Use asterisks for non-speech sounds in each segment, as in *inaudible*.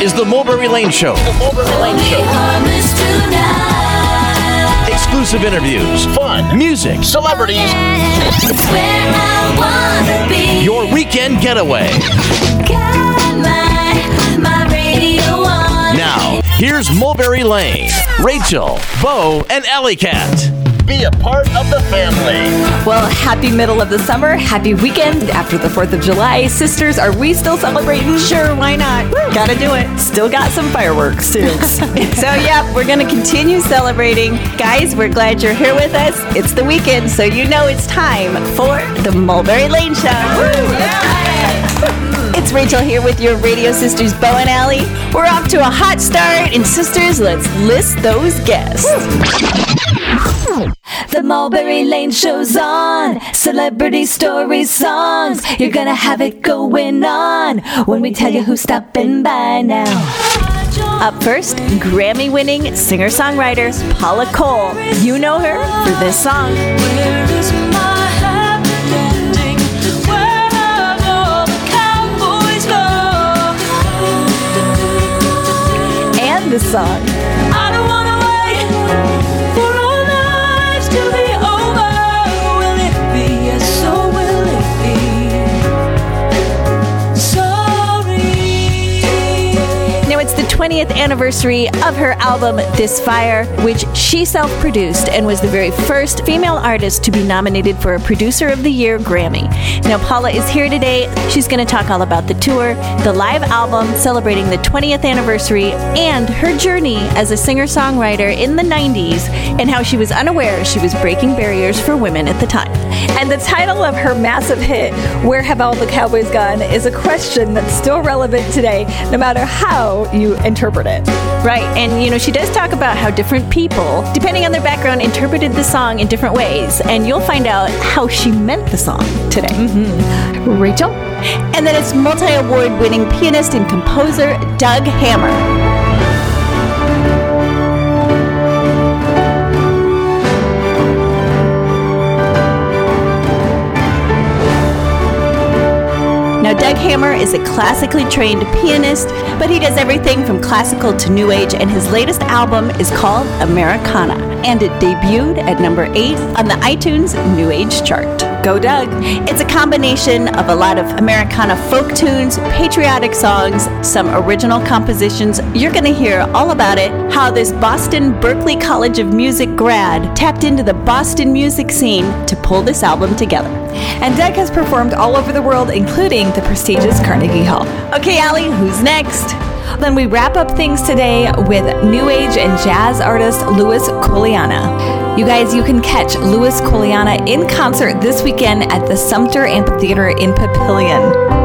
is the Mulberry Lane Show. The Mulberry Lane Show. Exclusive interviews, fun, music, celebrities. Your weekend getaway. Now, here's Mulberry Lane, Rachel, Bo, and Alley Cat. Be a part of the family. Well, happy middle of the summer, happy weekend after the 4th of July. Sisters, are we still celebrating? Sure, why not? Gotta do it. Still got some fireworks too. *laughs* *laughs* so, yeah, we're gonna continue celebrating. Guys, we're glad you're here with us. It's the weekend, so you know it's time for the Mulberry Lane Show. It's Rachel here with your radio sisters, Bo and Allie. We're off to a hot start, and sisters, let's list those guests. The Mulberry Lane show's on. Celebrity stories, songs. You're gonna have it going on when we tell you who's stopping by now. Up first, Grammy winning singer songwriter Paula Cole. You know her for this song. And the song. 20th anniversary of her album This Fire, which she self produced and was the very first female artist to be nominated for a Producer of the Year Grammy. Now, Paula is here today. She's going to talk all about the tour, the live album celebrating the 20th anniversary, and her journey as a singer songwriter in the 90s and how she was unaware she was breaking barriers for women at the time. And the title of her massive hit, Where Have All the Cowboys Gone, is a question that's still relevant today, no matter how you interpret it. Right, and you know, she does talk about how different people, depending on their background, interpreted the song in different ways, and you'll find out how she meant the song today. Mm-hmm. Rachel? And then it's multi award winning pianist and composer Doug Hammer. Now, Doug Hammer is a classically trained pianist, but he does everything from classical to new age, and his latest album is called Americana, and it debuted at number 8 on the iTunes New Age chart. Go Doug! It's a combination of a lot of Americana folk tunes, patriotic songs, some original compositions. You're going to hear all about it, how this Boston Berklee College of Music grad tapped into the Boston music scene to pull this album together. And Doug has performed all over the world, including the prestigious Carnegie Hall. Okay, Allie, who's next? Then we wrap up things today with new age and jazz artist Louis Colaiannia. You guys, you can catch Louis Colaiannia in concert this weekend at the Sumtur Amphitheater in Papillion.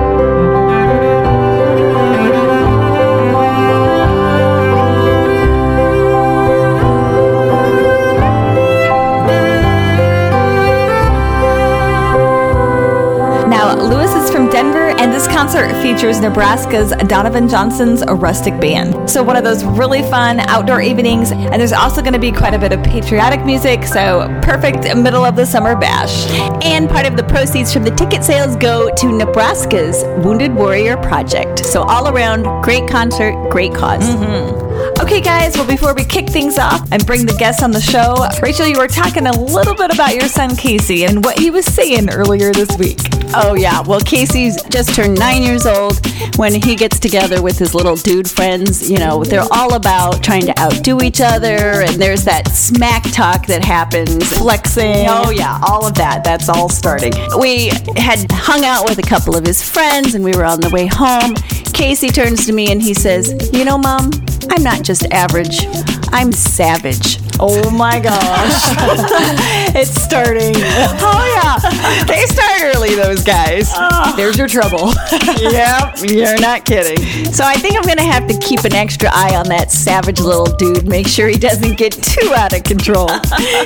Concert features Nebraska's Donovan Johnson's Rustic Band. So, one of those really fun outdoor evenings, and there's also going to be quite a bit of patriotic music, so perfect middle of the summer bash. And part of the proceeds from the ticket sales go to Nebraska's Wounded Warrior Project. So, all around, great concert, great because mm-hmm. Okay, guys, well, before we kick things off and bring the guests on the show, Rachel, you were talking a little bit about your son Casey and what he was saying earlier this week. Oh, yeah. Well, Casey's just turned nine years old. When he gets together with his little dude friends, you know, they're all about trying to outdo each other, and there's that smack talk that happens. Flexing. Oh, yeah, all of that. That's all starting. We had hung out with a couple of his friends, and we were on the way home. Casey turns to me and he says, You know, Mom, I'm not just average, I'm savage. Oh my gosh. *laughs* it's starting. *laughs* Oh, yeah. They start early, those guys. Ah. There's your trouble. *laughs* yep, you're not kidding. So I think I'm going to have to keep an extra eye on that savage little dude. Make sure he doesn't get too out of control.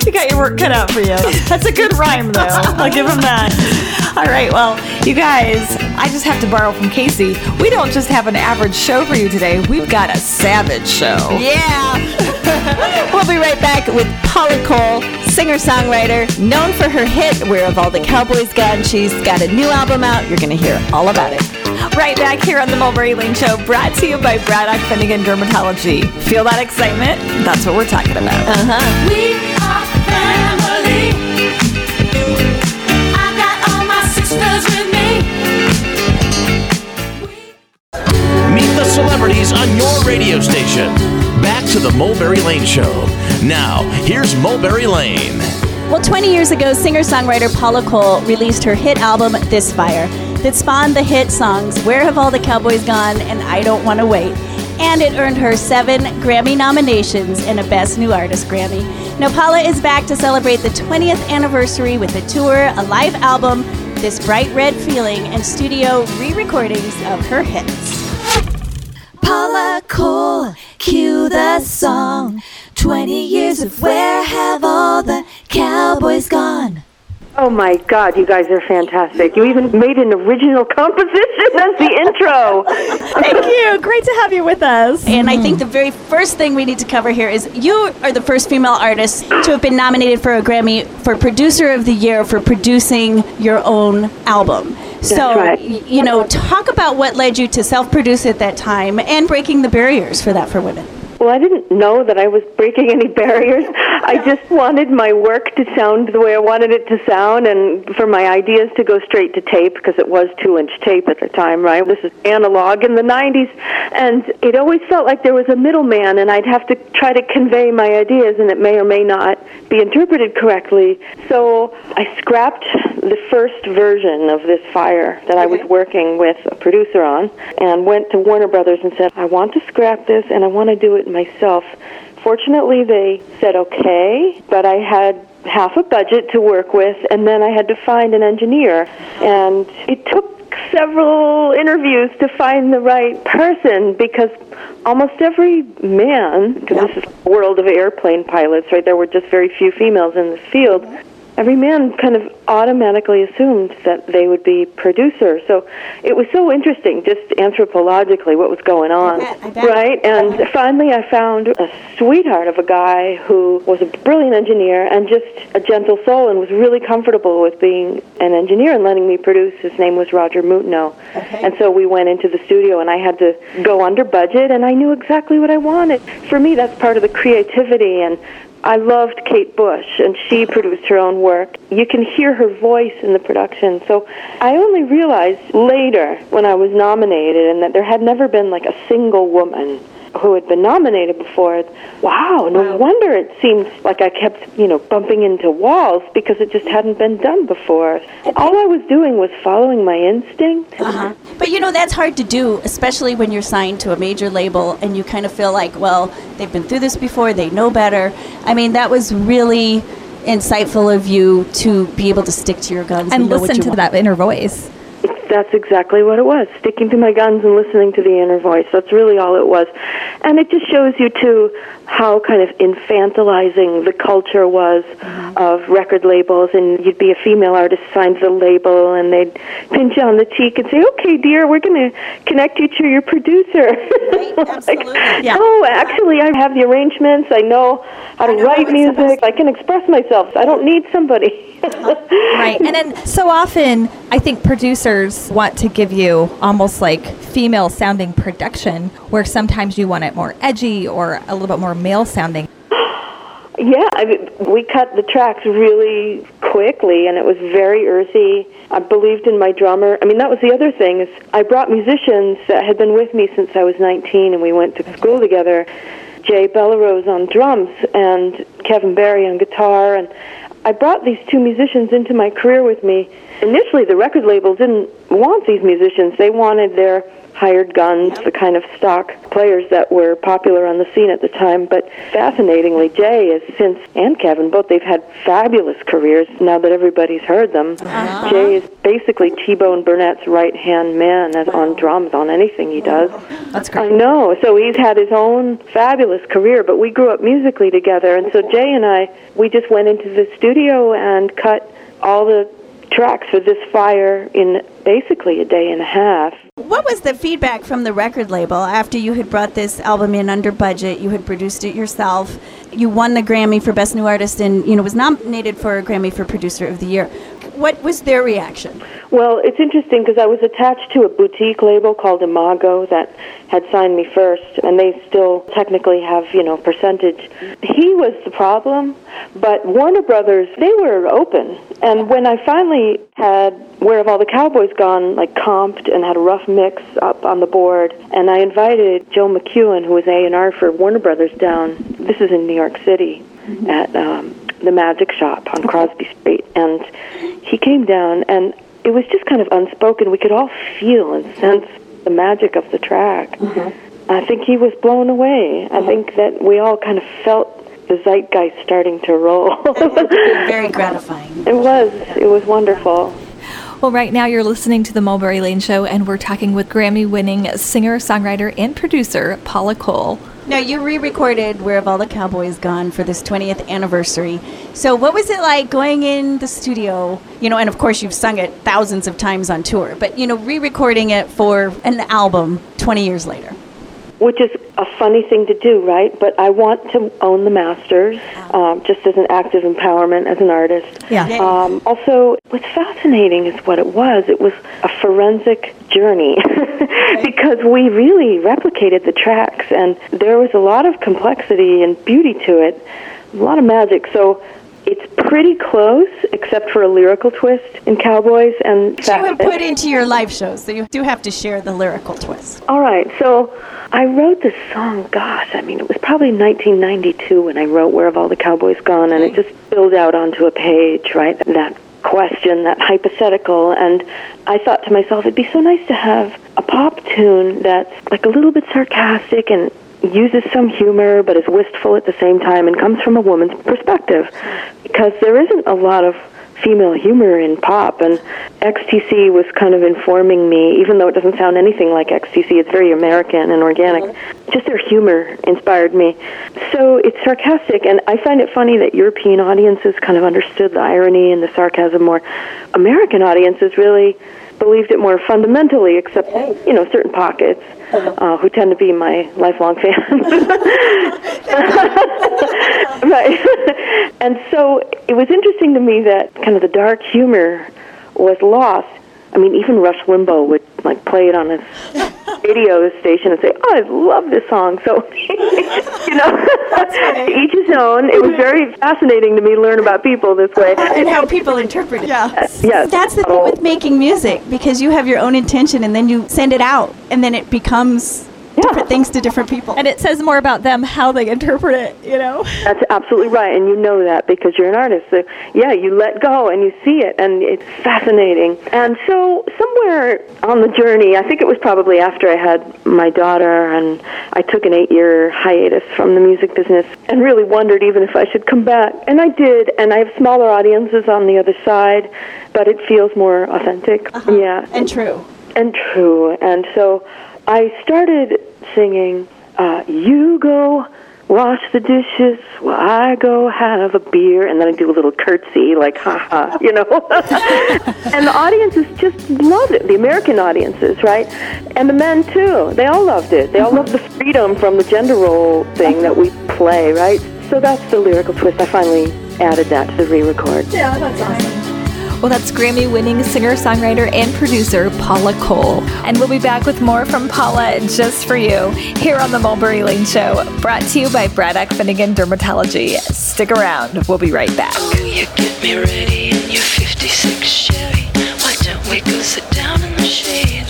you got your work cut out for you. That's a good rhyme, though. I'll give him that. All right, well, you guys, I just have to borrow from Casey. We don't just have an average show for you today, we've got a savage show. Yeah. *laughs* we'll be right back with Paula Cole, singer songwriter, known for her hit Where Have All the Cowboys Gone. She's got a new album out. You're going to hear all about it. Right back here on the Mulberry Lane Show, brought to you by Braddock Finnegan Dermatology. Feel that excitement? That's what we're talking about. Uh-huh. We are family. I got all my sisters with me. Meet the celebrities on your radio station. Back to the Mulberry Lane Show. Now, here's Mulberry Lane. Well, 20 years ago, singer songwriter Paula Cole released her hit album, This Fire, that spawned the hit songs Where Have All the Cowboys Gone and I Don't Want to Wait. And it earned her seven Grammy nominations and a Best New Artist Grammy. Now, Paula is back to celebrate the 20th anniversary with a tour, a live album, This Bright Red Feeling, and studio re recordings of her hits. Paula Cole, cue the song. 20 years of where have all the cowboys gone? Oh my God, you guys are fantastic. You even made an original composition as the intro. Thank you. Great to have you with us. And I think the very first thing we need to cover here is you are the first female artist to have been nominated for a Grammy for Producer of the Year for producing your own album. so, right. y- you know, talk about what led you to self produce at that time and breaking the barriers for that for women. Well, I didn't know that I was breaking any barriers. I just wanted my work to sound the way I wanted it to sound and for my ideas to go straight to tape because it was two inch tape at the time, right? This is analog in the 90s. And it always felt like there was a middleman and I'd have to try to convey my ideas and it may or may not be interpreted correctly. So I scrapped the first version of this fire that I was working with a producer on and went to Warner Brothers and said, I want to scrap this and I want to do it myself. Fortunately, they said okay, but I had half a budget to work with and then I had to find an engineer. And it took several interviews to find the right person because almost every man, because this is a world of airplane pilots, right? There were just very few females in this field. Every man kind of automatically assumed that they would be producer. So it was so interesting, just anthropologically, what was going on, bet, I bet. right? And finally, I found a sweetheart of a guy who was a brilliant engineer and just a gentle soul, and was really comfortable with being an engineer and letting me produce. His name was Roger Moutenot, and so we went into the studio, and I had to go under budget, and I knew exactly what I wanted. For me, that's part of the creativity and. I loved Kate Bush, and she produced her own work. You can hear her voice in the production. So I only realized later when I was nominated and that there had never been like a single woman who had been nominated before. Wow, no wonder it seemed like I kept, you know, bumping into walls because it just hadn't been done before. All I was doing was following my instinct. Uh-huh. But you know, that's hard to do, especially when you're signed to a major label and you kind of feel like, well, they've been through this before, they know better. I mean, that was really insightful of you to be able to stick to your guns and, And know what listen you to want. that inner voice. That's exactly what it was. Sticking to my guns and listening to the inner voice. That's really all it was. And it just shows you, too, how kind of infantilizing the culture was of record labels. And you'd be a female artist signed to the label, and they'd pinch you on the cheek and say, okay, dear, we're going to connect you to your producer. *laughs* absolutely. Yeah. Oh, actually, I have the arrangements. I know how to know write music. I can express myself. I don't need somebody. Right. And then so often, I think producers want to give you almost like female sounding production, where sometimes you want it more edgy or a little bit more male sounding. Yeah, I mean, we cut the tracks really quickly, and it was very earthy. I believed in my drummer. I mean, that was the other thing is I brought musicians that had been with me since I was 19, and we went to school together. Jay Bellerose on drums and Kevin Barry on guitar, and I brought these two musicians into my career with me. Initially, the record label didn't want these musicians; they wanted their hired guns, the kind of stock players that were popular on the scene at the time. But fascinatingly, Jay has since, and Kevin, both they've had fabulous careers now that everybody's heard them. Uh-huh. Jay is basically T-Bone Burnett's right-hand man as on drums on anything he does. That's great. I know. So he's had his own fabulous career, but we grew up musically together. And so Jay and I, we just went into the studio and cut all the tracks for this fire in basically a day and a half. What was the feedback from the record label after you had brought this album in under budget? You had produced it yourself. You won the Grammy for Best New Artist and, you know, was nominated for a Grammy for Producer of the Year. What was their reaction? Well, it's interesting because I was attached to a boutique label called Imago that had signed me first, and they still technically have, you know, percentage. He was the problem, but Warner Brothers, they were open. And when I finally had Where Have All the Cowboys Gone, like comped and had a rough mix up on the board, and I invited Joe McEwen, who was A&R for Warner Brothers, down. This is in New York City at um, the Magic Shop on Crosby Street, and he came down and it was just kind of unspoken. We could all feel and sense the magic of the track. Mm-hmm. I think he was blown away. I mm-hmm. think that we all kind of felt the zeitgeist starting to roll. *laughs* *laughs* *laughs* Very gratifying. it was. It was wonderful. Well, right now you're listening to the Mulberry Lane Show, and we're talking with Grammy winning singer, songwriter, and producer Paula Cole. Now, you re recorded Where Have All the Cowboys Gone for this 20th anniversary. So, what was it like going in the studio? You know, and of course, you've sung it thousands of times on tour, but, you know, re recording it for an album 20 years later. Which is a funny thing to do, right? But I want to own the masters, um, just as an act of empowerment as an artist. Yeah. Um, also, what's fascinating is what it was. It was a forensic journey *laughs* because we really replicated the tracks, and there was a lot of complexity and beauty to it, a lot of magic. So it's pretty close, except for a lyrical twist in Cowboys and. You have put into your live shows, so you do have to share the lyrical twist. All right, so I wrote this song, gosh, I mean, it was probably 1992 when I wrote Where Have All the Cowboys Gone, and it just spilled out onto a page, right? That question, that hypothetical, and I thought to myself, it'd be so nice to have a pop tune that's like a little bit sarcastic and uses some humor but is wistful at the same time and comes from a woman's perspective. Because there isn't a lot of female humor in pop and XTC was kind of informing me even though it doesn't sound anything like XTC it's very American and organic just their humor inspired me. So it's sarcastic and I find it funny that European audiences kind of understood the irony and the sarcasm more. American audiences really believed it more fundamentally except you know certain pockets uh, who tend to be my lifelong fans *laughs* right. and so it was interesting to me that kind of the dark humor was lost. I mean, even Rush Limbaugh would like play it on his *laughs* radio station and say, "Oh, I love this song." So, *laughs* you know, to *laughs* each his own. It was very fascinating to me to learn about people this way. And how people interpret it. Yeah. Uh, yes. That's the thing with making music because you have your own intention and then you send it out and then it becomes different things to different people. And it says more about them how they interpret it, you know? That's absolutely right, and you know that because you're an artist. So, yeah, you let go and you see it, and it's fascinating. And so, somewhere on the journey, I think it was probably after I had my daughter, and I took an eight-year hiatus from the music business, and really wondered even if I should come back. And I did, and I have smaller audiences on the other side, but it feels more authentic. Uh-huh. Yeah, And true. and true. And so I started singing, uh, You go wash the dishes while I go have a beer. And then I do a little curtsy, like, ha ha, *laughs* you know. *laughs* and the audiences just loved it, the American audiences, right? And the men, too. They all loved it. They all loved the freedom from the gender role thing that we play, right? So that's the lyrical twist. I finally added that to the re record. Well, that's Grammy winning singer, songwriter, and producer Paula Cole. And we'll be back with more from Paula just for you here on the Mulberry Lane Show, brought to you by Braddock Finnegan Dermatology. Stick around, we'll be right back. Oh, you get me ready in your 56 Chevy. Why don't we go sit down in the shade?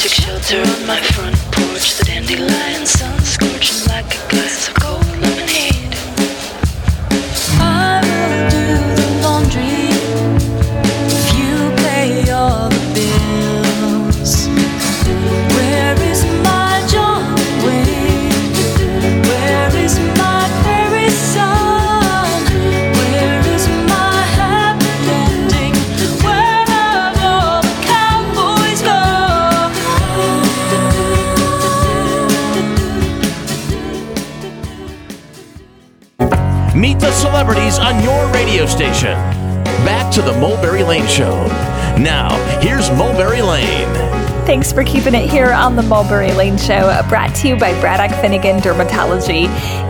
Took shelter on my front porch. The dandelion sun scorching like a glass of Meet the celebrities on your radio station. Back to the Mulberry Lane Show. Now, here's Mulberry Lane. Thanks for keeping it here on the Mulberry Lane Show, brought to you by Braddock Finnegan Dermatology.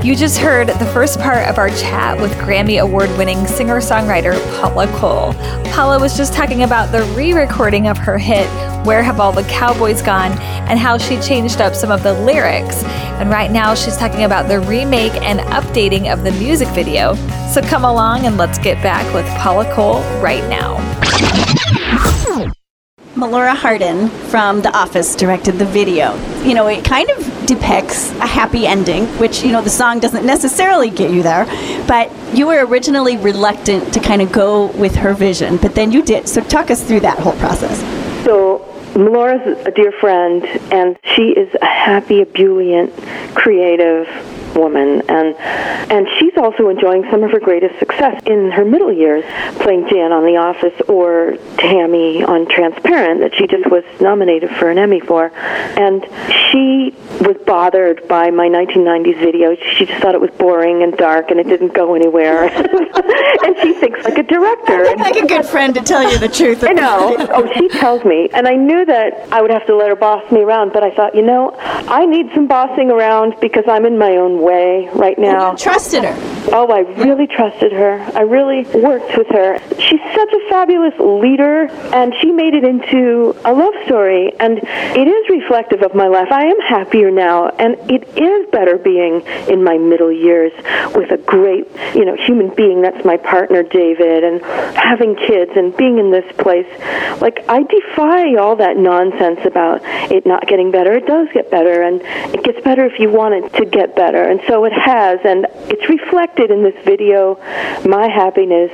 You just heard the first part of our chat with Grammy Award winning singer songwriter Paula Cole. Paula was just talking about the re recording of her hit, Where Have All the Cowboys Gone, and how she changed up some of the lyrics. And right now, she's talking about the remake and updating of the music video. So come along and let's get back with Paula Cole right now. Melora Hardin from The Office directed the video. You know, it kind of depicts a happy ending, which, you know, the song doesn't necessarily get you there, but you were originally reluctant to kind of go with her vision, but then you did. So talk us through that whole process. So Melora's a dear friend, and she is a happy, ebullient, creative woman, and and she's also enjoying some of her greatest success in her middle years, playing Jan on The Office or Tammy on Transparent, that she just was nominated for an Emmy for, and she was bothered by my 1990s video. She just thought it was boring and dark, and it didn't go anywhere. *laughs* and she thinks like a director. And Like a good friend to tell you the truth. I know. Oh, she tells me. And I knew that I would have to let her boss me around, but I thought, you know, I need some bossing around because I'm in my own way right now. Trusted her. Oh, I really trusted her. I really worked with her. She's such a fabulous leader, and she made it into a love story. And it is reflective of my life. I am happier now, and it is better being in my middle years with a great, you know, human being. That's my partner, David, and having kids and being in this place. Like, I defy all that nonsense about it not getting better. It does get better, and it gets better if you want it to get better. And so it has, and it's reflected in this video, my happiness,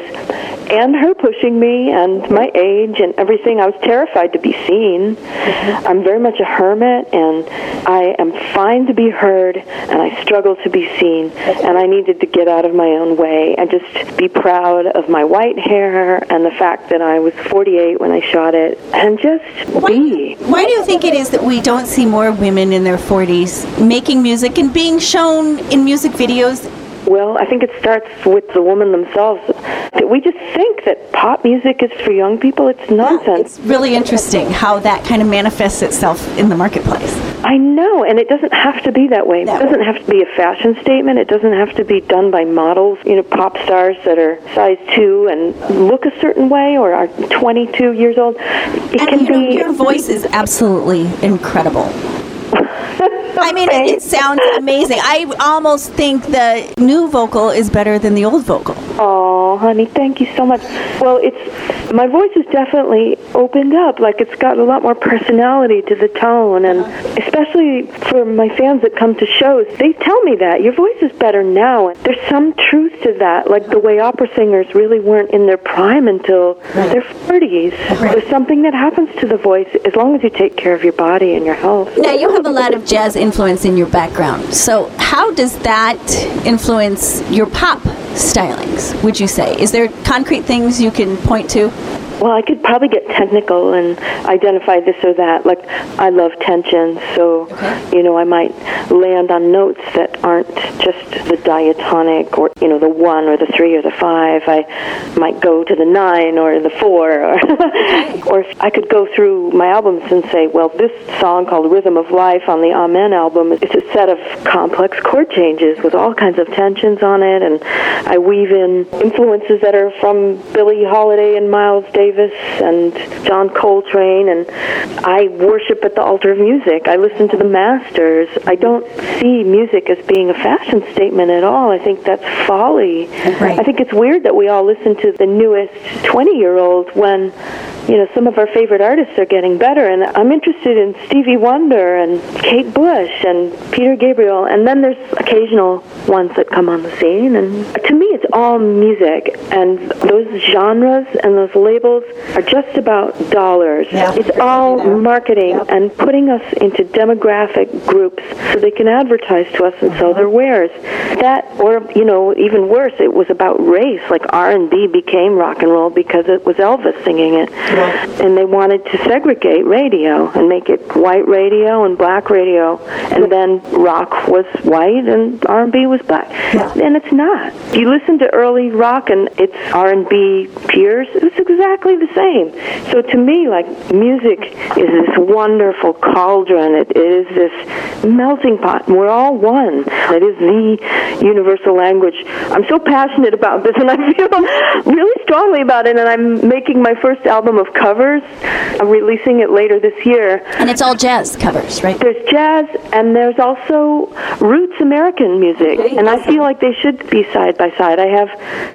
and her pushing me, and my age, and everything. I was terrified to be seen. Mm-hmm. I'm very much a hermit, and I am fine to be heard, and I struggle to be seen, and I needed to get out of my own way and just be proud of my white hair and the fact that I was 48 when I shot it, and just be. Why do you think it is that we don't see more women in their 40s making music and being shown in music videos? Well, I think it starts with the woman themselves. We just think that pop music is for young people. It's nonsense. It's really interesting how that kind of manifests itself in the marketplace. I know, and it doesn't have to be that way. It doesn't have to be a fashion statement. It doesn't have to be done by models, you know, pop stars that are size two and look a certain way or are 22 years old. It And can you know, be. your voice is absolutely incredible. I mean, it, it sounds amazing. I almost think the new vocal is better than the old vocal. Oh, honey, thank you so much. Well, it's my voice is definitely opened up. Like it's got a lot more personality to the tone, and uh-huh. especially for my fans that come to shows, they tell me that your voice is better now. And There's some truth to that, like the way opera singers really weren't in their prime until their 40s. There's something that happens to the voice as long as you take care of your body and your health. Now, you have a lot of jazz influence in your background. So, how does that influence your pop stylings, would you say? Is there concrete things you can point to? Well, I could probably get technical and identify this or that. Like, I love tension, so, you know, I might land on notes that aren't just the diatonic or, you know, the one or the three or the five. I might go to the nine or the four. Or, *laughs* or I could go through my albums and say, well, this song called Rhythm of Life on the Amen album is a set of complex chord changes with all kinds of tensions on it. And I weave in influences that are from Billie Holiday and Miles Davis and John Coltrane, and I worship at the altar of music. I listen to the masters. I don't see music as being a fashion statement at all. I think that's folly. Right. I think it's weird that we all listen to the newest 20 year old when, you know, some of our favorite artists are getting better. And I'm interested in Stevie Wonder and Kate Bush and Peter Gabriel. And then there's occasional ones that come on the scene. And to me, it's all music. And those genres and those labels are just about dollars. Yeah. It's all marketing and putting us into demographic groups so they can advertise to us and sell uh-huh. their wares. That, or you know, even worse, it was about race. Like R and B became rock and roll because it was Elvis singing it. And they wanted to segregate radio and make it white radio and black radio, and then rock was white and R&B was black. And it's not. You listen to early rock and its R&B peers, it's exactly the same. So to me, like music is this wonderful cauldron. It is this melting pot. We're all one. It is the universal language. I'm so passionate about this, and I feel *laughs* really strongly about it. And I'm making my first album of covers. I'm releasing it later this year. And it's all jazz covers, right? There's jazz and there's also roots American music, and I feel like they should be side by side. I have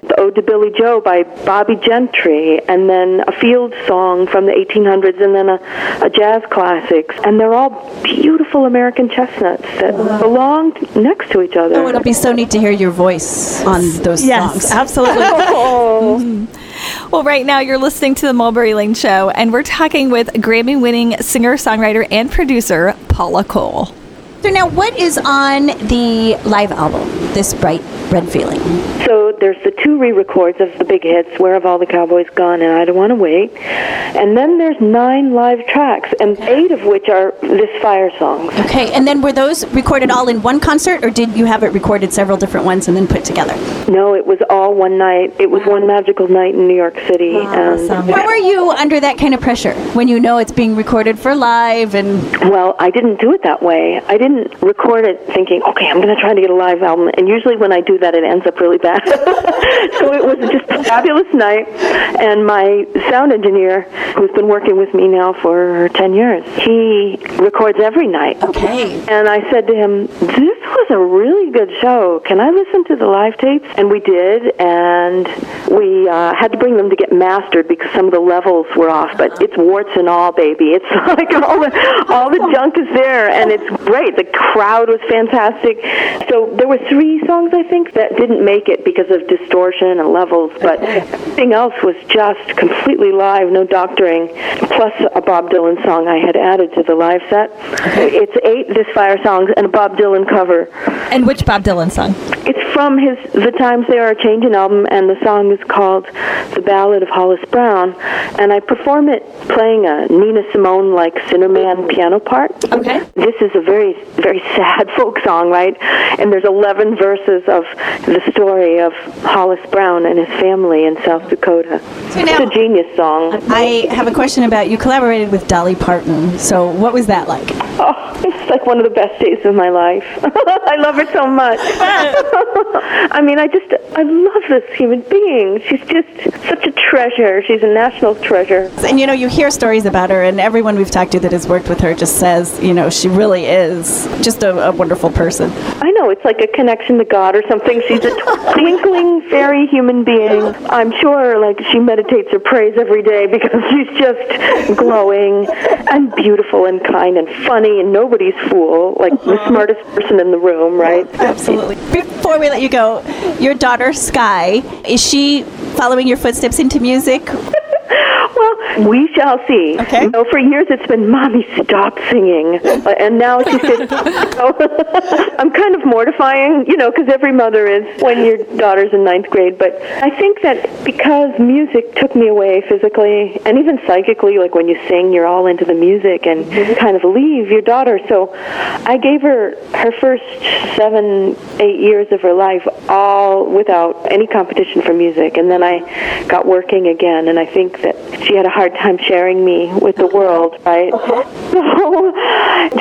the Ode to Billie Joe by Bobbie Gentry, and then a field song from the 1800s, and then a, a jazz classics, and they're all beautiful American chestnuts that belong next to each other. Oh, it'll be so neat to hear your voice on those Yes, songs. absolutely. Oh. *laughs* *laughs* *laughs* Well, right now you're listening to the Mulberry Lane Show, and we're talking with Grammy winning singer, songwriter, and producer Paula Cole. So now, what is on the live album, This Bright Red Feeling? So there's the two re-records of the big hits, "Where Have All the Cowboys Gone" and "I Don't Want to Wait," and then there's nine live tracks, and eight of which are this fire songs. Okay, and then were those recorded all in one concert, or did you have it recorded several different ones and then put together? No, it was all one night. It was one magical night in New York City, and How are you under that kind of pressure when you know it's being recorded for live and Well, I didn't do it that way. I didn't record it thinking, okay, I'm going to try to get a live album. And usually when I do that, it ends up really bad. *laughs* so it was just a fabulous night. And my sound engineer, who's been working with me now for 10 years, he records every night. Okay. And I said to him, this was a really good show. Can I listen to the live tapes? And we did. And we uh, had to bring them to get mastered because some of the levels were off. But it's warts and all, baby. It's *laughs* like all the, all the junk is there. And it's great. The crowd was fantastic. So there were three songs, I think, that didn't make it because of distortion and levels. But everything else was just completely live, no doctoring. Plus a Bob Dylan song I had added to the live set. It's eight This Fire songs and a Bob Dylan cover. And which Bob Dylan song? It's from his The Times They Are a Changing album, and the song is called The Ballad of Hollis Brown. And I perform it playing a Nina Simone like Cinnamon piano part. Okay. This is a very, very sad *laughs* folk song, right? And there's 11 verses of the story of Hollis Brown and his family in South Dakota. So now- it's a genius song. I have a question about you collaborated with Dolly Parton. So what was that like? Oh, *laughs* it's like one of the best days of my life. *laughs* I love her so much. *laughs* I mean, I just, I love this human being. She's just such a treasure. She's a national treasure. And you know, you hear stories about her, and everyone we've talked to that has worked with her just says, you know, she really is just a, a wonderful person. I know, it's like a connection to God or something. She's a *laughs* twinkling fairy human being. I'm sure, like, she meditates or prays every day because *laughs* she's just glowing and beautiful and kind and funny and nobody's fool. Like, the uh-huh. smartest person in the room, right? Absolutely. Before we let you go, your daughter Sky is she following your footsteps into music? *laughs* Well, we shall see. Okay. You know, for years it's been, Mommy, stop singing. Uh, and now she says, *laughs* *laughs* I'm kind of mortifying, you know, because every mother is when your daughter's in ninth grade. But I think that because music took me away physically and even psychically, like when you sing, you're all into the music and kind of leave your daughter. So I gave her her first seven, eight years of her life all without any competition for music. And then I got working again, and I think that she had a hard time sharing me with the world, right? *laughs* So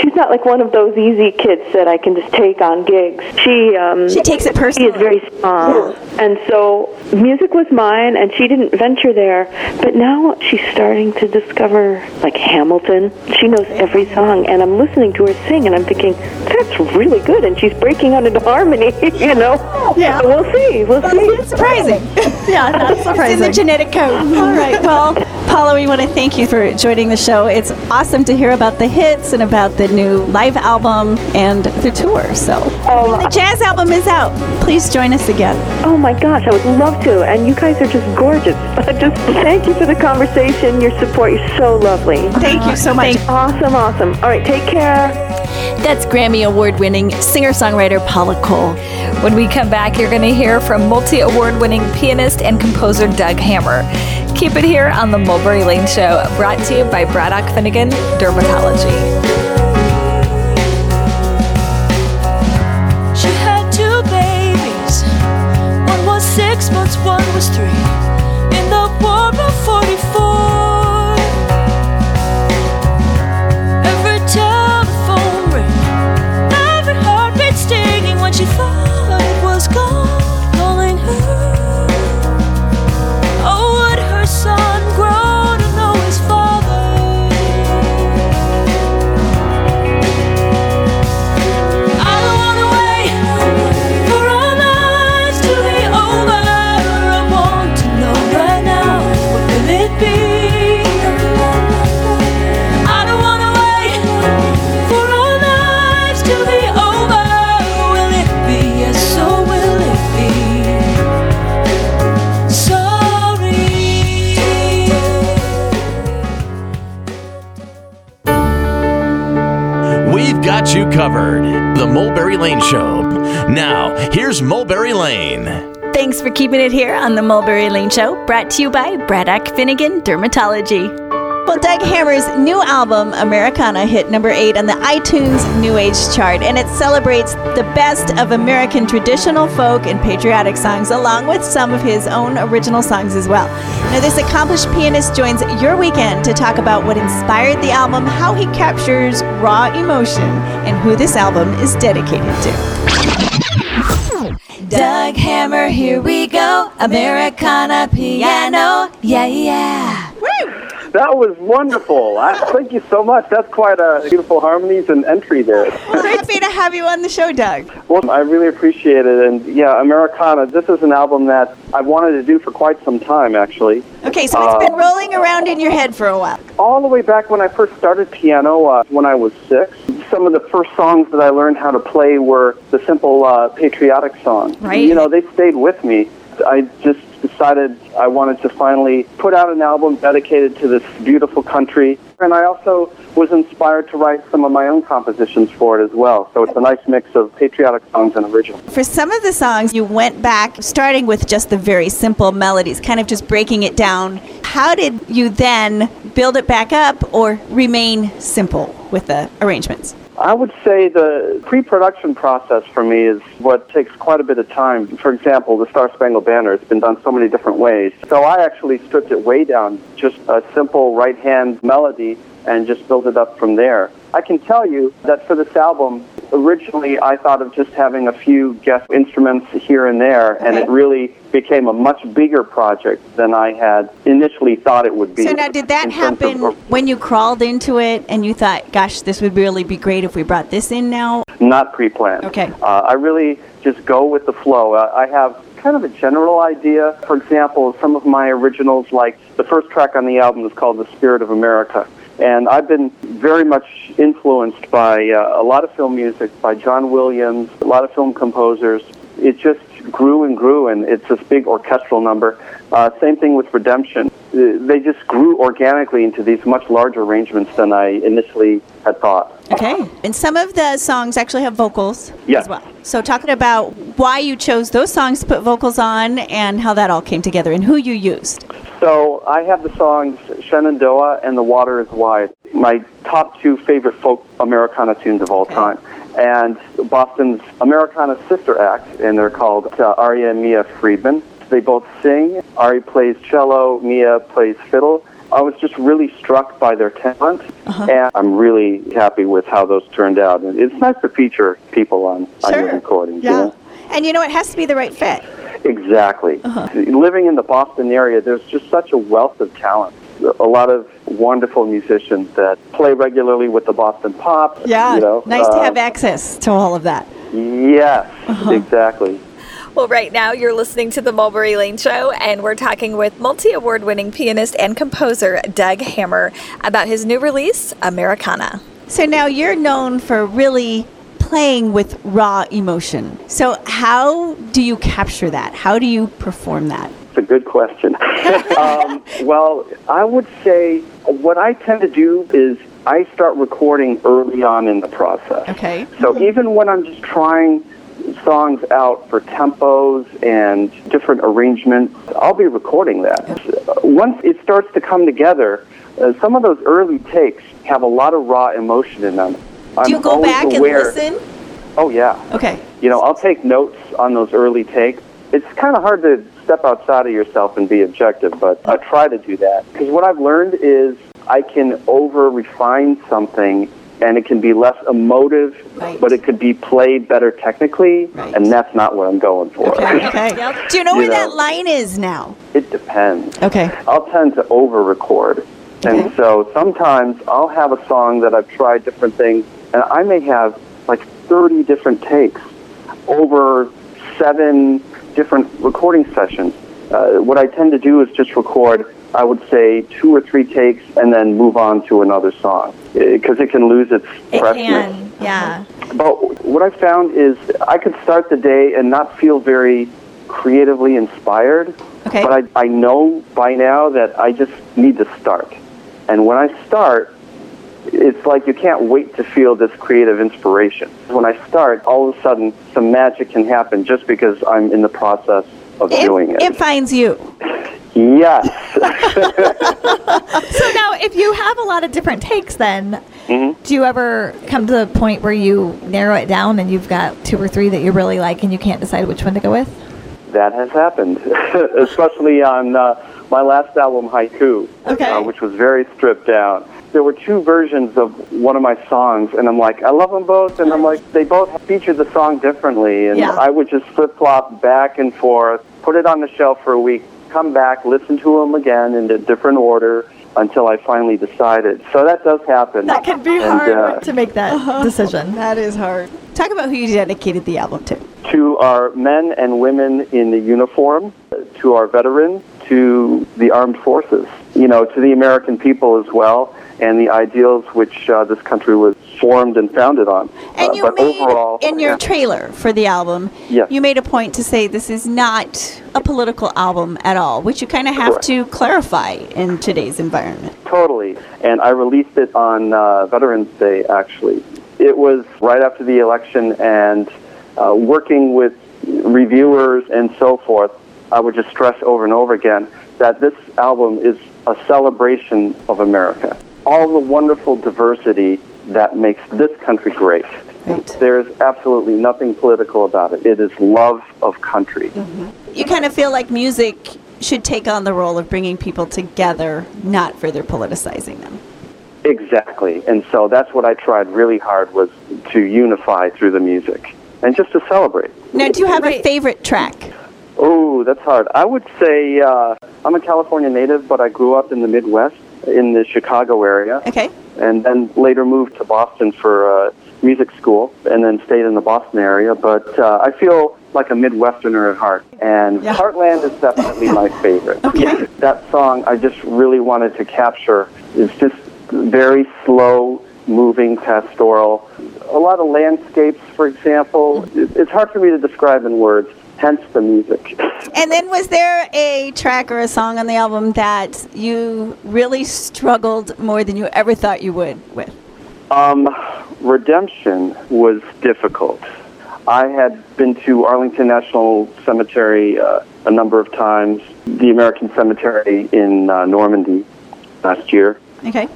she's not like one of those easy kids that I can just take on gigs. She um, She takes it personally. she personally. is very strong. And so music was mine, and she didn't venture there. But now she's starting to discover, like Hamilton. She knows every song, and I'm listening to her sing, and I'm thinking, that's really good. And she's breaking out into harmony, *laughs* you know? Yeah. So we'll see. We'll see. surprising. *laughs* yeah, that's surprising. It's in the genetic code. All right. Well, Paula, we want to thank you for joining the show. It's awesome to hear about the hits and about the new live album and the tour. So, Oh, the uh, jazz album is out. Please join us again. Oh my gosh, I would love to. And you guys are just gorgeous. *laughs* just thank you for the conversation, your support. You're so lovely. Thank you so much. Awesome, awesome. All right, take care. That's Grammy Award winning singer songwriter Paula Cole. When we come back, you're going to hear from multi award winning pianist and composer Doug Hammer. Keep it here on the Mulberry Lane Show, brought to you by Braddock Finnegan Dermatology. She had two babies. One was six months, one was three. Here's Mulberry Lane. Thanks for keeping it here on the Mulberry Lane Show, brought to you by Braddock Finnegan Dermatology. Well, Doug Hammer's new album, Americana, hit number eight on the iTunes New Age chart, and it celebrates the best of American traditional folk and patriotic songs, along with some of his own original songs as well. Now, this accomplished pianist joins your weekend to talk about what inspired the album, how he captures raw emotion, and who this album is dedicated to. Doug Hammer, here we go. Americana piano. Yeah, yeah. That was wonderful. I, thank you so much. That's quite a beautiful harmonies and entry there. Great for you to have you on the show, Doug. Well, I really appreciate it. And yeah, Americana, this is an album that I've wanted to do for quite some time, actually. Okay, so it's been rolling around in your head for a while. All the way back when I first started piano, uh, when I was six, some of the first songs that I learned how to play were the simple uh, patriotic songs. Right. You know, they stayed with me. I just decided I wanted to finally put out an album dedicated to this beautiful country. And I also was inspired to write some of my own compositions for it as well. So it's a nice mix of patriotic songs and original. For some of the songs, you went back, starting with just the very simple melodies, kind of just breaking it down. How did you then build it back up or remain simple with the arrangements? I would say the pre-production process for me is what takes quite a bit of time. For example, the Star Spangled Banner, it's been done so many different ways. So I actually stripped it way down, just a simple right-hand melody, and just built it up from there. I can tell you that for this album, originally I thought of just having a few guest instruments here and there, and it really became a much bigger project than I had initially thought it would be. So now, did that terms of- happen when you crawled into it and you thought, "Gosh, this would really be great if we brought this in now"? not pre-planned. Okay. Uh, I really just go with the flow. Uh, I have kind of a general idea. For example, some of my originals, like the first track on the album is called "The Spirit of America," and I've been very much influenced by uh, a lot of film music, by John Williams, a lot of film composers. It just grew and grew, and it's this big orchestral number. Uh, same thing with Redemption. Uh, They just grew organically into these much larger arrangements than I initially had thought. Okay. And some of the songs actually have vocals Yes. as well. So, talking about why you chose those songs to put vocals on and how that all came together and who you used. So I have the songs Shenandoah and The Water is Wide, my top two favorite folk Americana tunes of all time. And Boston's Americana Sister Act, and they're called uh, Aria and Mia Friedman. They both sing. Ari plays cello, Mia plays fiddle. I was just really struck by their talent, and I'm really happy with how those turned out. And it's nice to feature people on, on your recordings. you know? And you know, it has to be the right fit. Exactly. Living in the Boston area, there's just such a wealth of talent. A lot of wonderful musicians that play regularly with the Boston Pop. Yeah. You know, nice to uh, have access to all of that. Yes, exactly. Well, right now you're listening to the Mulberry Lane Show, and we're talking with multi award winning pianist and composer Doug Hammer about his new release, Americana. So now you're known for really playing with raw emotion. So how do you capture that? How do you perform that? It's a good question. *laughs* um, well, I would say what I tend to do is I start recording early on in the process. Okay. So even when I'm just trying songs out for tempos and different arrangements, I'll be recording that. Once it starts to come together, uh, some of those early takes have a lot of raw emotion in them. Do you go always back and listen? Oh yeah. Okay. You know, I'll take notes on those early takes. It's kind of hard to step outside of yourself and be objective, but I try to do that. Because what I've learned is I can over refine something and it can be less emotive, Right. but it could be played better technically, Right. and that's not what I'm going for. Okay. *laughs* Do you know You where that line is now? it depends. Okay. I'll tend to over record. Okay. And so sometimes I'll have a song that I've tried different things, and I may have like 30 different takes over seven different recording sessions. Uh, what I tend to do is just record, I would say, two or three takes and then move on to another song because it can lose its It freshness. can, yeah. But what I found is I could start the day and not feel very creatively inspired. Okay. But I, I know by now that I just need to start. And when I start, it's like you can't wait to feel this creative inspiration. When I start, all of a sudden, some magic can happen just because I'm in the process of doing it. it finds you. *laughs* yes. *laughs* So now, if you have a lot of different takes, then Mm-hmm. do you ever come to the point where you narrow it down and you've got two or three that you really like and you can't decide which one to go with? That has happened, *laughs* especially on uh, my last album, Haiku, Okay. uh, which was very stripped down. There were two versions of one of my songs, and I'm like, I love them both, and I'm like, they both featured the song differently, and Yeah. I would just flip flop back and forth, put it on the shelf for a week, come back, listen to them again in a different order until I finally decided. So that does happen. That can be And, hard uh, to make that decision. That is hard. Talk about who you dedicated the album to. to our men and women in the uniform, to our veterans, to the armed forces, you know, to the American people as well, and the ideals which uh, this country was formed and founded on. And Uh, you but made overall, in your yeah. trailer for the album, Yes. you made a point to say this is not a political album at all, which you kind of have Correct. to clarify in today's environment. Totally. And I released it on uh, Veterans Day, actually. It was right after the election, and uh, working with reviewers and so forth, I would just stress over and over again that this album is a celebration of America. All the wonderful diversity that makes this country great. Right. There is absolutely nothing political about it. It is love of country. You kind of feel like music should take on the role of bringing people together, not further politicizing them. Exactly. And so that's what I tried really hard was to unify through the music and just to celebrate. Now, do you have a favorite track? Oh, that's hard. I would say uh, I'm a California native, but I grew up in the Midwest, in the Chicago area, Okay. and then later moved to Boston for uh, music school, and then stayed in the Boston area. But uh, I feel like a Midwesterner at heart, and Yeah. Heartland is definitely my *laughs* favorite. Okay. That song I just really wanted to capture is just very slow, moving, pastoral. A lot of landscapes, for example. It's hard for me to describe in words. Hence the music. And then, was there a track or a song on the album that you really struggled more than you ever thought you would with? Um, redemption was difficult. I had been to Arlington National Cemetery uh, a number of times, the American Cemetery in uh, Normandy last year, Okay.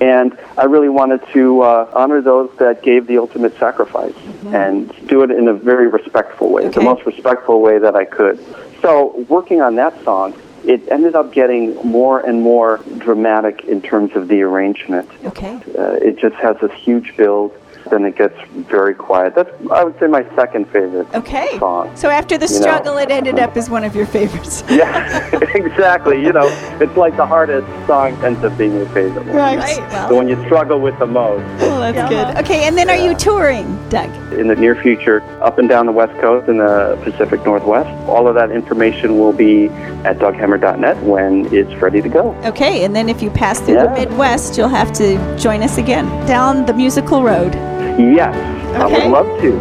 And I really wanted to uh, honor those that gave the ultimate sacrifice and do it in a very respectful way, the most respectful way that I could. So, working on that song, it ended up getting more and more dramatic in terms of the arrangement. Okay. Uh, it just has this huge build, then it gets very quiet. That's, I would say, my second favorite Okay. song. So after the You know. struggle, it ended up as one of your favorites. *laughs* Yeah, *laughs* exactly. You know, it's like the hardest song ends up being your favorite one. Right. Well. The one you struggle with the most. Well, that's good. Okay, and then are you touring, Doug? In the near future, up and down the West Coast and the Pacific Northwest. All of that information will be at doughammer.net when it's ready to go. Okay, and then if you pass through the Midwest, you'll have to join us again down the musical road. Yes, I would love to.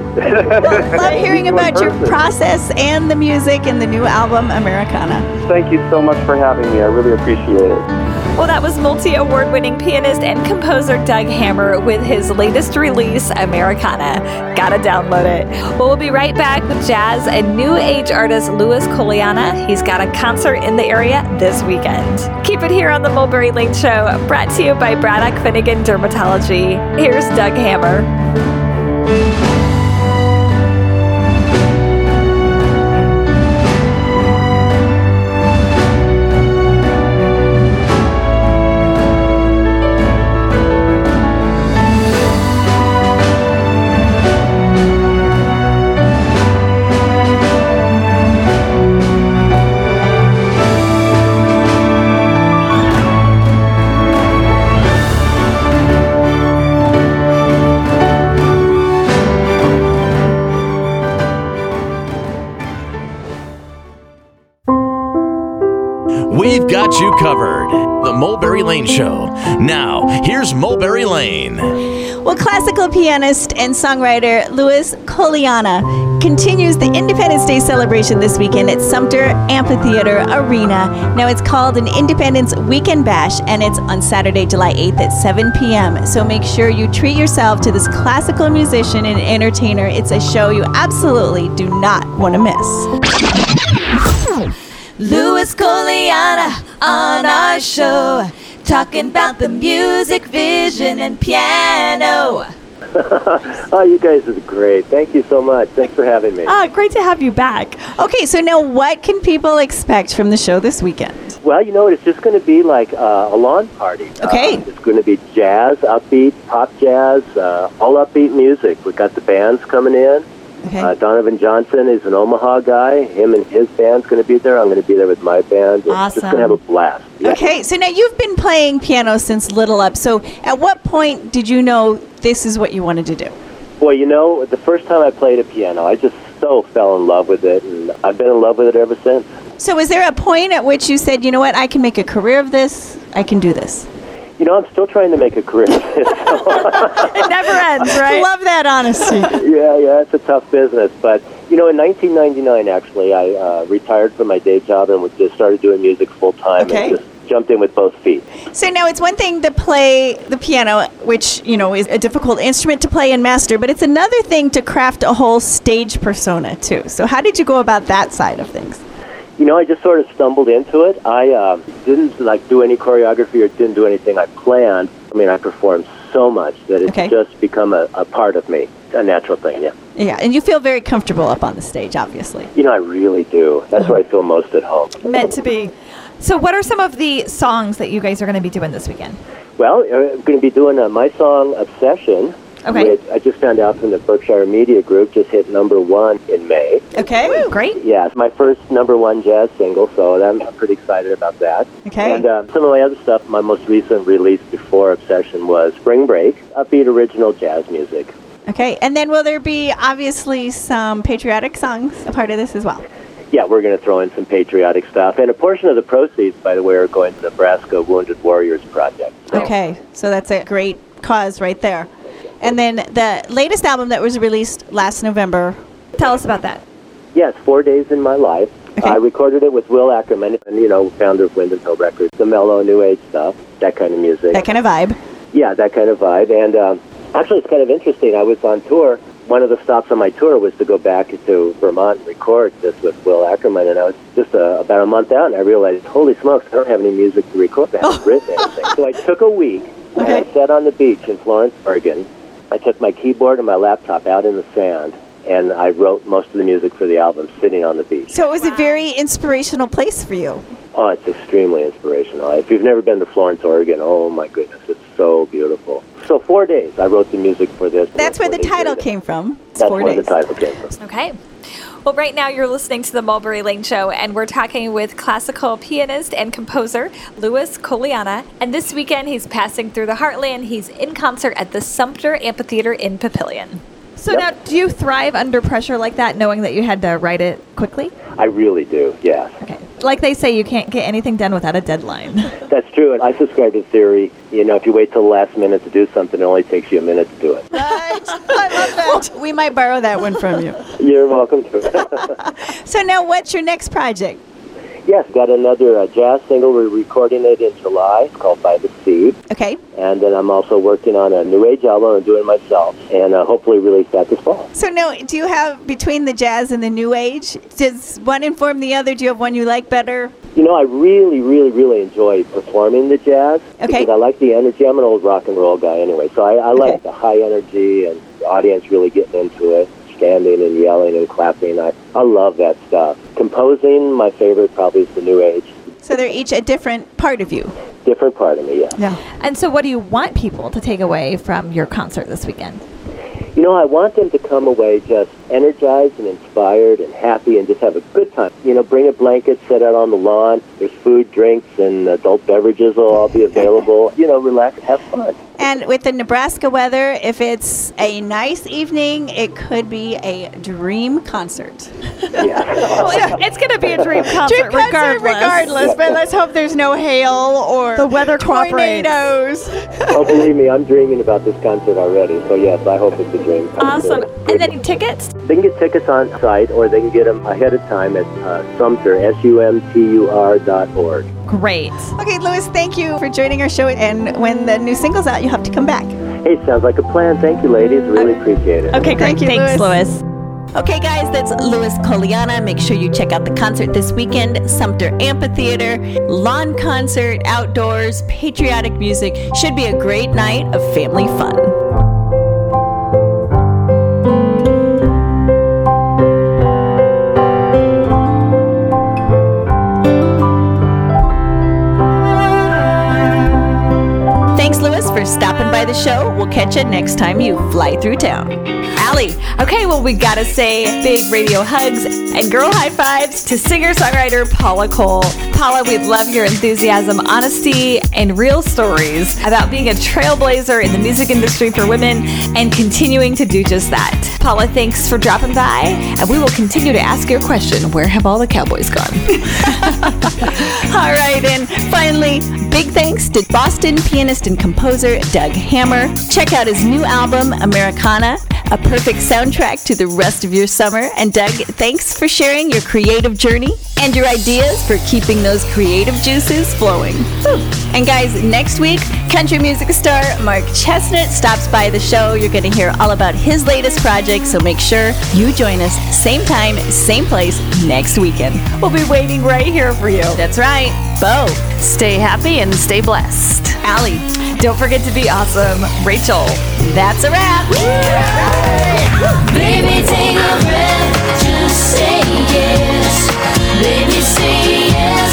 Love *laughs* hearing about your process and the music and the new album, Americana. Thank you so much for having me. I really appreciate it. Well, that was multi award winning pianist and composer Doug Hammer with his latest release, Americana. Gotta download it. Well, we'll be right back with jazz and new age artist Louis Colaiannia. He's got a concert in the area this weekend. Keep it here on the Mulberry Lane Show, brought to you by Braddock Finnegan Dermatology. Here's Doug Hammer. Got you covered. The Mulberry Lane Show. Now, here's Mulberry Lane. Well, classical pianist and songwriter Louis Colaiannia continues the Independence Day celebration this weekend at Sumtur Amphitheater Arena. Now, it's called an Independence Weekend Bash, and it's on Saturday, July 8th at 7 p.m. So make sure you treat yourself to this classical musician and entertainer. It's a show you absolutely do not want to miss. Louis Colaiannia on our show, talking about the music, vision, and piano. *laughs* oh, you guys are great. Thank you so much. Thanks for having me. Ah, great to have you back. Okay, so now what can people expect from the show this weekend? Well, you know? It's just going to be like uh, a lawn party. Okay. Uh, it's going to be jazz, upbeat, pop jazz, uh, all upbeat music. We've got the bands coming in. Okay. Uh, Donovan Johnson is an Omaha guy. Him and his band's going to be there. I'm going to be there with my band. We're just going to have a blast. Yeah. Okay, so now you've been playing piano since little up. So at what point did you know this is what you wanted to do? Well, you know, the first time I played a piano, I just so fell in love with it, and I've been in love with it ever since. So was there a point at which you said, you know what, I can make a career of this, I can do this? You know, I'm still trying to make a career *laughs* of this. It never ends, right? I love that honesty. yeah, yeah, it's a tough business. But, you know, in 1999, actually, I uh, retired from my day job and just started doing music full time Okay. and just jumped in with both feet. So now it's one thing to play the piano, which, you know, is a difficult instrument to play and master, but it's another thing to craft a whole stage persona too. So how did you go about that side of things? You know, I just sort of stumbled into it. I uh, didn't like do any choreography or didn't do anything I planned. I mean, I performed so much that it's Okay. just become a, a part of me, a natural thing. Yeah. Yeah, and you feel very comfortable up on the stage, obviously. You know, I really do. That's where I feel most at home. Meant to be. So, what are some of the songs that you guys are going to be doing this weekend? Well, I'm going to be doing uh, my song "Obsession." Okay. Which I just found out from the Berkshire Media Group just hit number one in May. Okay. Great. Yeah, it's my first number one jazz single, so I'm pretty excited about that. Okay. And uh, some of my other stuff, my most recent release before Obsession was Spring Break, upbeat original jazz music. Okay, and then will there be obviously some patriotic songs a part of this as well? Yeah, we're going to throw in some patriotic stuff. And a portion of the proceeds, by the way, are going to the Nebraska Wounded Warriors Project. So, Okay, so that's a great cause right there. And then the latest album that was released last November. Tell us about that. Yes, Four Days in My Life. Okay. I recorded it with Will Ackerman, and, you know, founder of Windham Hill Records, the mellow new age stuff, that kind of music. That kind of vibe. Yeah, that kind of vibe. And um, actually, it's kind of interesting. I was on tour. One of the stops on my tour was to go back to Vermont and record this with Will Ackerman. And I was just uh, about a month out, and I realized, holy smokes, I don't have any music to record. I haven't written anything. *laughs* So I took a week, and I sat on the beach in Florence, Oregon. I took my keyboard and my laptop out in the sand, and I wrote most of the music for the album sitting on the beach. So it was a very inspirational place for you. Oh, it's extremely inspirational. If you've never been to Florence, Oregon, oh my goodness, it's so beautiful. So four days, I wrote the music for this. That's where the title came from. It's That's four where days. the title came from. Okay. Well, right now you're listening to the Mulberry Lane Show, and we're talking with classical pianist and composer Louis Colaiannia. And this weekend he's passing through the Heartland. He's in concert at the Sumtur Amphitheater in Papillion. So Yep. now, do you thrive under pressure like that, knowing that you had to write it quickly? I really do, yes. Okay. Like they say, you can't get anything done without a deadline. *laughs* That's true. And I subscribe to the theory, you know, if you wait till the last minute to do something, it only takes you a minute to do it. Right. I love that. *laughs* we might borrow that one from you. You're welcome to. *laughs* So now what's your next project? Yes, got another uh, jazz single. We're recording it in July. It's called By the Sea. Okay. And then I'm also working on a new age album I'm doing myself, and uh, hopefully release that this fall. So now, do you have between the jazz and the new age? Does one inform the other? Do you have one you like better? You know, I really, really, really enjoy performing the jazz Okay. because I like the energy. I'm an old rock and roll guy anyway, so I, I like Okay. the high energy and the audience really getting into it, standing and yelling and clapping. I, I love that stuff. Composing, my favorite probably is the new age. So they're each a different part of you. Different part of me, yeah. Yeah. And so, what do you want people to take away from your concert this weekend? You know, I want them to come away just energized and inspired and happy and just have a good time. You know, bring a blanket, sit out on the lawn. There's food, drinks, and adult beverages will all be *laughs* available. You know, relax, have fun. And with the Nebraska weather, if it's a nice evening, it could be a dream concert. Well, it's going to be a dream concert, Dream concert regardless. regardless, but let's hope there's no hail or The weather cooperates. tornadoes. oh, believe me, I'm dreaming about this concert already. So, yes, I hope it's a dream Concert. Awesome. concert. And then tickets? They can get tickets on site or they can get them ahead of time at uh, Sumtur, S-U-M-T-U-R dot org. Great. Okay, Louis, thank you for joining our show. And when the new single's out, you'll have to come back. Hey, sounds like a plan. Thank you, ladies. Really appreciate it. Okay, great. Thank you, Thanks, Louis. Louis. Okay, guys, that's Louis Colaiannia. Make sure you check out the concert this weekend Sumtur Amphitheater, lawn concert, outdoors, patriotic music. Should be a great night of family fun. Show. We'll catch you next time you fly through town. Allie, Okay, well, we gotta say big radio hugs and girl high fives to singer songwriter Paula Cole. Paula, we love your enthusiasm, honesty, and real stories about being a trailblazer in the music industry for women and continuing to do just that. Paula, thanks for dropping by, and we will continue to ask your question Where have all the cowboys gone? *laughs* All right, and finally, big thanks to Boston pianist and composer Doug Hammer. Check out his new album, Americana, a perfect soundtrack to the rest of your summer. And Doug, thanks for sharing your creative journey and your ideas for keeping those creative juices flowing. Whew. And guys, next week, country music star Mark Chesnutt stops by the show. You're going to hear all about his latest project, so make sure you join us same time, same place next weekend. We'll be waiting right here for you. That's right. Bo, Stay happy and stay blessed. Allie, Don't forget to be awesome. Rachel. that's a wrap. Baby, take a breath, just say see. say